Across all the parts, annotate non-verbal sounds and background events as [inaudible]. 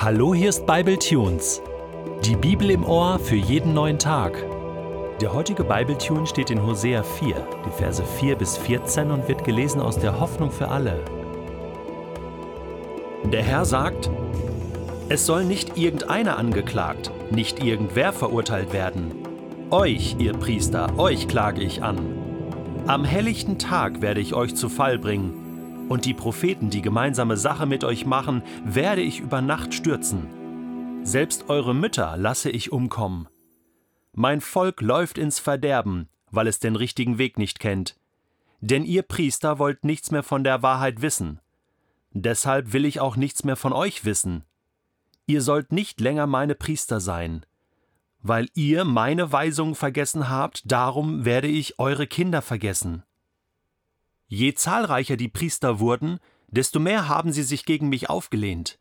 Hallo, hier ist Bible Tunes. Die Bibel im Ohr für jeden neuen Tag. Der heutige Bible Tune steht in Hosea 4, die Verse 4 bis 14 und wird gelesen aus der Hoffnung für alle. Der Herr sagt: Es soll nicht irgendeiner angeklagt, nicht irgendwer verurteilt werden. Euch, ihr Priester, euch klage ich an. Am helllichten Tag werde ich euch zu Fall bringen und die Propheten, die gemeinsame Sache mit euch machen, werde ich über Nacht stürzen. Selbst eure Mütter lasse ich umkommen. Mein Volk läuft ins Verderben, weil es den richtigen Weg nicht kennt. Denn ihr Priester wollt nichts mehr von der Wahrheit wissen. Deshalb will ich auch nichts mehr von euch wissen. Ihr sollt nicht länger meine Priester sein. Weil ihr meine Weisungen vergessen habt, darum werde ich eure Kinder vergessen. Je zahlreicher die Priester wurden, desto mehr haben sie sich gegen mich aufgelehnt.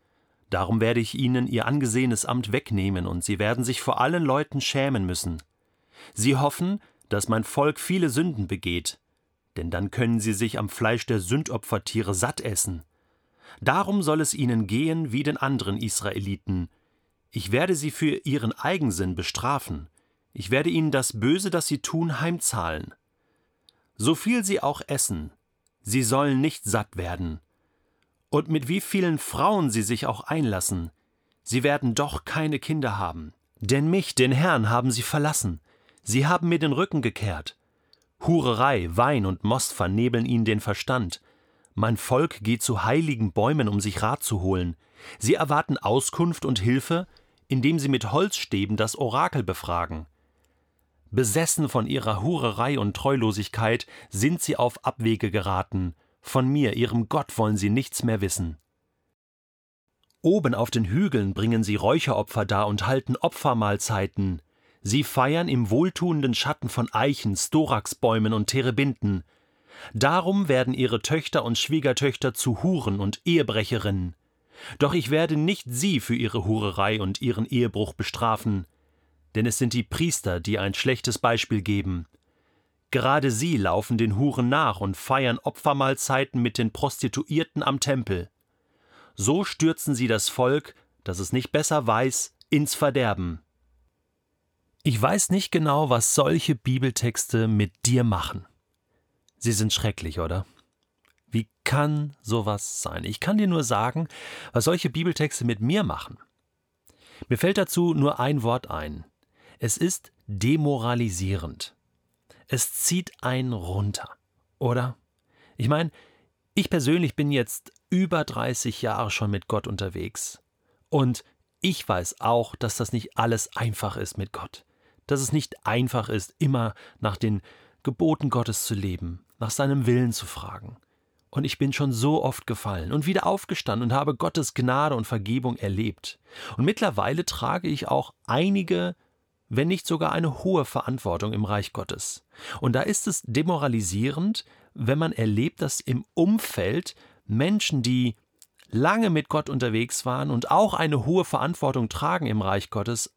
Darum werde ich ihnen ihr angesehenes Amt wegnehmen, und sie werden sich vor allen Leuten schämen müssen. Sie hoffen, dass mein Volk viele Sünden begeht, denn dann können sie sich am Fleisch der Sündopfertiere satt essen. Darum soll es ihnen gehen wie den anderen Israeliten. Ich werde sie für ihren Eigensinn bestrafen. Ich werde ihnen das Böse, das sie tun, heimzahlen. So viel sie auch essen, sie sollen nicht satt werden. Und mit wie vielen Frauen sie sich auch einlassen, sie werden doch keine Kinder haben. Denn mich, den Herrn, haben sie verlassen, sie haben mir den Rücken gekehrt. Hurerei, Wein und Most vernebeln ihnen den Verstand. Mein Volk geht zu heiligen Bäumen, um sich Rat zu holen. Sie erwarten Auskunft und Hilfe, indem sie mit Holzstäben das Orakel befragen. Besessen von ihrer Hurerei und Treulosigkeit sind sie auf Abwege geraten, von mir, ihrem Gott, wollen sie nichts mehr wissen. Oben auf den Hügeln bringen sie Räucheropfer dar und halten Opfermahlzeiten. Sie feiern im wohltuenden Schatten von Eichen, Storaxbäumen und Terebinten. Darum werden ihre Töchter und Schwiegertöchter zu Huren und Ehebrecherinnen. Doch ich werde nicht sie für ihre Hurerei und ihren Ehebruch bestrafen denn es sind die Priester, die ein schlechtes Beispiel geben. Gerade sie laufen den Huren nach und feiern Opfermahlzeiten mit den Prostituierten am Tempel. So stürzen sie das Volk, das es nicht besser weiß, ins Verderben. Ich weiß nicht genau, was solche Bibeltexte mit dir machen. Sie sind schrecklich, oder? Wie kann sowas sein? Ich kann dir nur sagen, was solche Bibeltexte mit mir machen. Mir fällt dazu nur ein Wort ein. Es ist demoralisierend. Es zieht einen runter, oder? Ich meine, ich persönlich bin jetzt über 30 Jahre schon mit Gott unterwegs. Und ich weiß auch, dass das nicht alles einfach ist mit Gott. Dass es nicht einfach ist, immer nach den Geboten Gottes zu leben, nach seinem Willen zu fragen. Und ich bin schon so oft gefallen und wieder aufgestanden und habe Gottes Gnade und Vergebung erlebt. Und mittlerweile trage ich auch einige wenn nicht sogar eine hohe Verantwortung im Reich Gottes. Und da ist es demoralisierend, wenn man erlebt, dass im Umfeld Menschen, die lange mit Gott unterwegs waren und auch eine hohe Verantwortung tragen im Reich Gottes,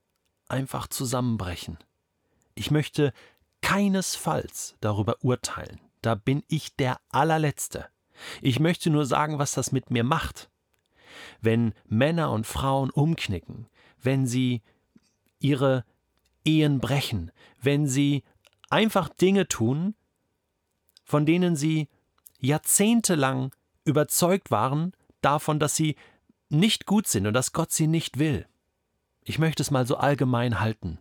einfach zusammenbrechen. Ich möchte keinesfalls darüber urteilen. Da bin ich der allerletzte. Ich möchte nur sagen, was das mit mir macht. Wenn Männer und Frauen umknicken, wenn sie ihre Ehen brechen, wenn sie einfach Dinge tun, von denen sie jahrzehntelang überzeugt waren davon, dass sie nicht gut sind und dass Gott sie nicht will. Ich möchte es mal so allgemein halten.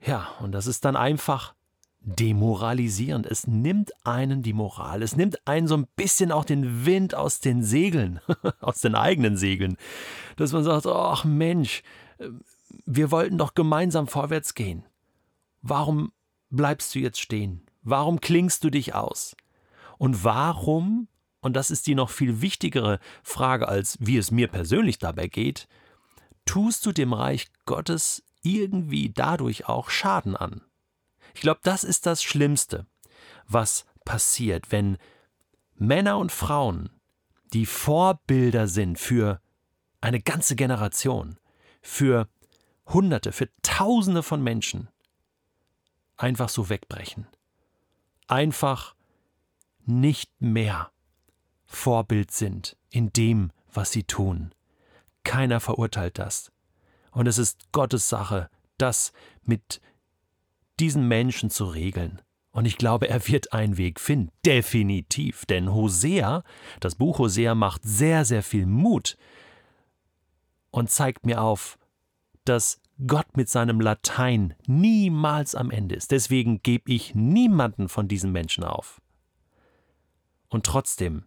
Ja, und das ist dann einfach demoralisierend. Es nimmt einen die Moral. Es nimmt einen so ein bisschen auch den Wind aus den Segeln, [laughs] aus den eigenen Segeln. Dass man sagt, ach Mensch, wir wollten doch gemeinsam vorwärts gehen. Warum bleibst du jetzt stehen? Warum klingst du dich aus? Und warum, und das ist die noch viel wichtigere Frage, als wie es mir persönlich dabei geht, tust du dem Reich Gottes irgendwie dadurch auch Schaden an? Ich glaube, das ist das Schlimmste, was passiert, wenn Männer und Frauen, die Vorbilder sind für eine ganze Generation, für Hunderte, für Tausende von Menschen einfach so wegbrechen. Einfach nicht mehr Vorbild sind in dem, was sie tun. keiner verurteilt das. Und es ist Gottes Sache, das mit diesen Menschen zu regeln. Und ich glaube, er wird einen Weg finden. Definitiv. Denn Hosea, das Buch Hosea macht sehr, sehr viel Mut und zeigt mir auf, dass Gott mit seinem Latein niemals am Ende ist. Deswegen gebe ich niemanden von diesen Menschen auf. Und trotzdem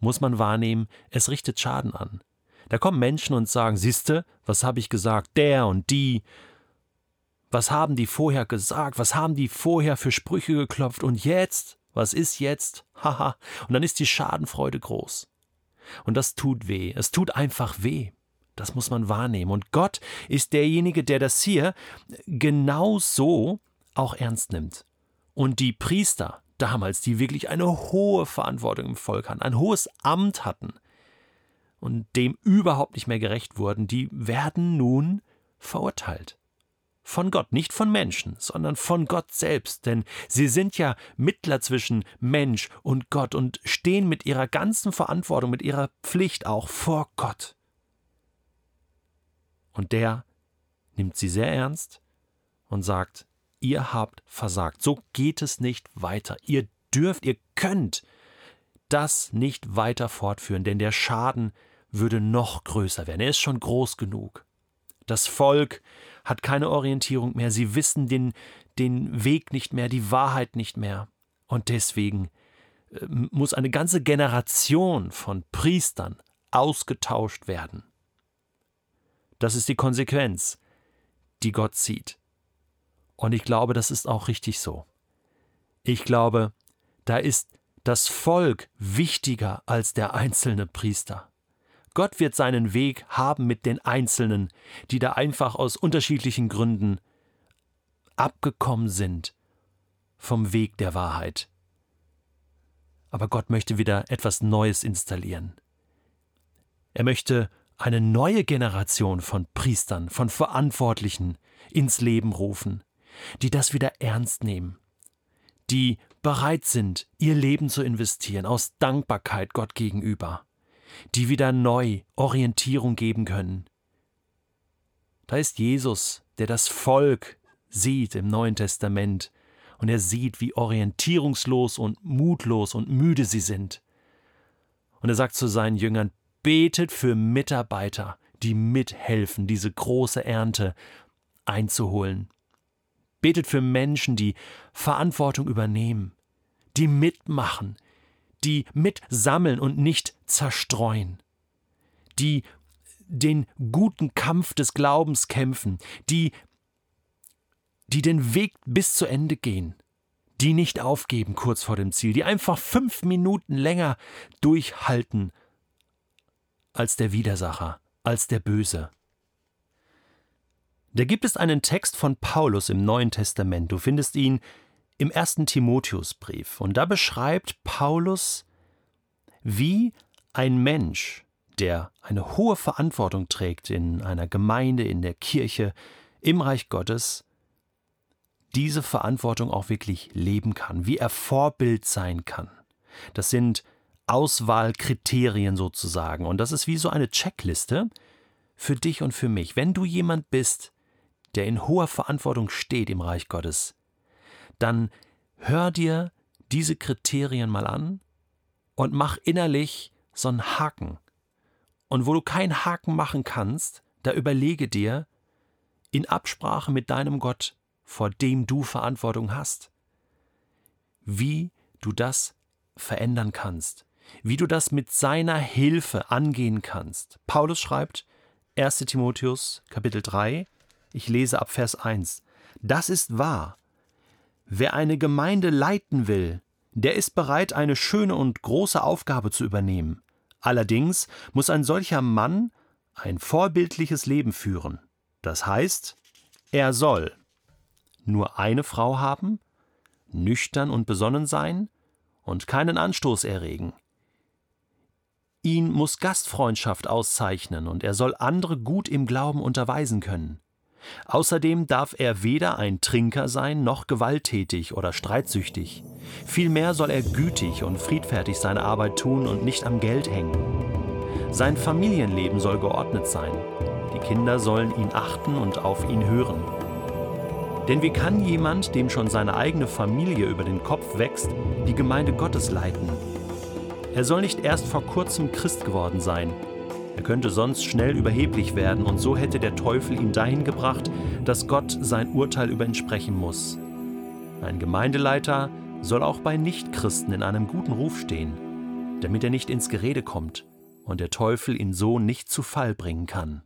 muss man wahrnehmen, es richtet Schaden an. Da kommen Menschen und sagen, siehste, was habe ich gesagt, der und die, was haben die vorher gesagt, was haben die vorher für Sprüche geklopft und jetzt, was ist jetzt, [laughs] haha, und dann ist die Schadenfreude groß. Und das tut weh, es tut einfach weh. Das muss man wahrnehmen. Und Gott ist derjenige, der das hier genau so auch ernst nimmt. Und die Priester damals, die wirklich eine hohe Verantwortung im Volk hatten, ein hohes Amt hatten und dem überhaupt nicht mehr gerecht wurden, die werden nun verurteilt. Von Gott, nicht von Menschen, sondern von Gott selbst, denn sie sind ja Mittler zwischen Mensch und Gott und stehen mit ihrer ganzen Verantwortung, mit ihrer Pflicht auch vor Gott. Und der nimmt sie sehr ernst und sagt, ihr habt versagt. So geht es nicht weiter. Ihr dürft, ihr könnt das nicht weiter fortführen, denn der Schaden würde noch größer werden. Er ist schon groß genug. Das Volk hat keine Orientierung mehr, sie wissen den, den Weg nicht mehr, die Wahrheit nicht mehr. Und deswegen äh, muss eine ganze Generation von Priestern ausgetauscht werden. Das ist die Konsequenz, die Gott zieht. Und ich glaube, das ist auch richtig so. Ich glaube, da ist das Volk wichtiger als der einzelne Priester. Gott wird seinen Weg haben mit den Einzelnen, die da einfach aus unterschiedlichen Gründen abgekommen sind vom Weg der Wahrheit. Aber Gott möchte wieder etwas Neues installieren. Er möchte eine neue Generation von Priestern, von Verantwortlichen ins Leben rufen, die das wieder ernst nehmen, die bereit sind, ihr Leben zu investieren aus Dankbarkeit Gott gegenüber, die wieder neu Orientierung geben können. Da ist Jesus, der das Volk sieht im Neuen Testament, und er sieht, wie orientierungslos und mutlos und müde sie sind. Und er sagt zu seinen Jüngern, betet für Mitarbeiter, die mithelfen, diese große Ernte einzuholen. Betet für Menschen, die Verantwortung übernehmen, die mitmachen, die mitsammeln und nicht zerstreuen, die den guten Kampf des Glaubens kämpfen, die, die den Weg bis zu Ende gehen, die nicht aufgeben kurz vor dem Ziel, die einfach fünf Minuten länger durchhalten als der Widersacher, als der Böse. Da gibt es einen Text von Paulus im Neuen Testament. Du findest ihn im ersten Timotheusbrief. Und da beschreibt Paulus, wie ein Mensch, der eine hohe Verantwortung trägt in einer Gemeinde, in der Kirche, im Reich Gottes, diese Verantwortung auch wirklich leben kann, wie er Vorbild sein kann. Das sind Auswahlkriterien sozusagen. Und das ist wie so eine Checkliste für dich und für mich. Wenn du jemand bist, der in hoher Verantwortung steht im Reich Gottes, dann hör dir diese Kriterien mal an und mach innerlich so einen Haken. Und wo du keinen Haken machen kannst, da überlege dir, in Absprache mit deinem Gott, vor dem du Verantwortung hast, wie du das verändern kannst, wie du das mit seiner Hilfe angehen kannst. Paulus schreibt 1 Timotheus Kapitel 3, ich lese ab Vers 1. Das ist wahr. Wer eine Gemeinde leiten will, der ist bereit, eine schöne und große Aufgabe zu übernehmen. Allerdings muss ein solcher Mann ein vorbildliches Leben führen. Das heißt, er soll nur eine Frau haben, nüchtern und besonnen sein und keinen Anstoß erregen, Ihn muss Gastfreundschaft auszeichnen und er soll andere gut im Glauben unterweisen können. Außerdem darf er weder ein Trinker sein noch gewalttätig oder streitsüchtig. Vielmehr soll er gütig und friedfertig seine Arbeit tun und nicht am Geld hängen. Sein Familienleben soll geordnet sein. Die Kinder sollen ihn achten und auf ihn hören. Denn wie kann jemand, dem schon seine eigene Familie über den Kopf wächst, die Gemeinde Gottes leiten? Er soll nicht erst vor kurzem Christ geworden sein. Er könnte sonst schnell überheblich werden und so hätte der Teufel ihn dahin gebracht, dass Gott sein Urteil über ihn sprechen muss. Ein Gemeindeleiter soll auch bei Nichtchristen in einem guten Ruf stehen, damit er nicht ins Gerede kommt und der Teufel ihn so nicht zu Fall bringen kann.